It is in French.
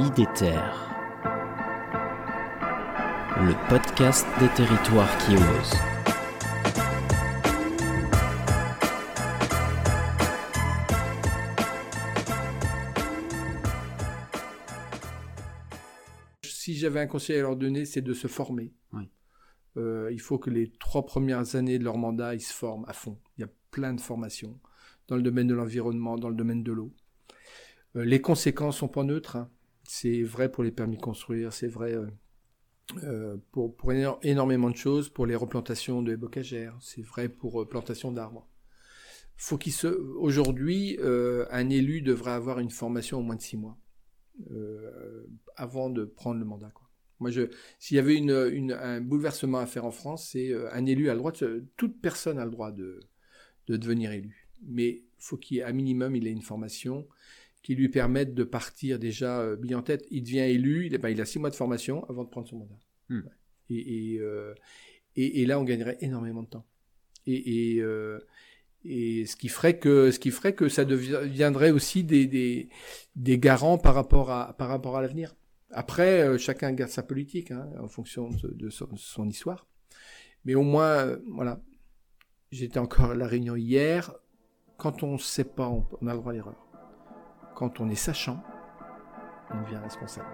IDETER, le podcast des territoires qui osent. Si j'avais un conseil à leur donner, c'est de se former. Oui. Euh, il faut que les trois premières années de leur mandat, ils se forment à fond. Il y a plein de formations dans le domaine de l'environnement, dans le domaine de l'eau. Euh, les conséquences sont pas neutres. hein. C'est vrai pour les permis de construire, c'est vrai euh, euh, pour, pour éno- énormément de choses, pour les replantations de bocagères, c'est vrai pour euh, plantation d'arbres. Faut qu'il aujourd'hui, euh, un élu devrait avoir une formation au moins de six mois avant de prendre le mandat. Moi, s'il y avait un bouleversement à faire en France, c'est un élu a le droit, toute personne a le droit de, de devenir élu. Mais faut qu'il à minimum, il ait une formation qui lui permette de partir déjà euh, bien en tête. Il devient élu, il, ben, il a six mois de formation avant de prendre son mandat. Hmm. Et, et, euh, et, et là, on gagnerait énormément de temps. Et, euh, et ce qui ferait que, ce qui ferait que ça deviendrait aussi des, des, des garants par rapport à, par rapport à l'avenir. Après, euh, chacun garde sa politique hein, en fonction de, de son, son histoire. Mais au moins, euh, voilà. J'étais encore à la réunion hier. Quand on ne sait pas, on, on a le droit à l'erreur. Quand on est sachant, on devient responsable.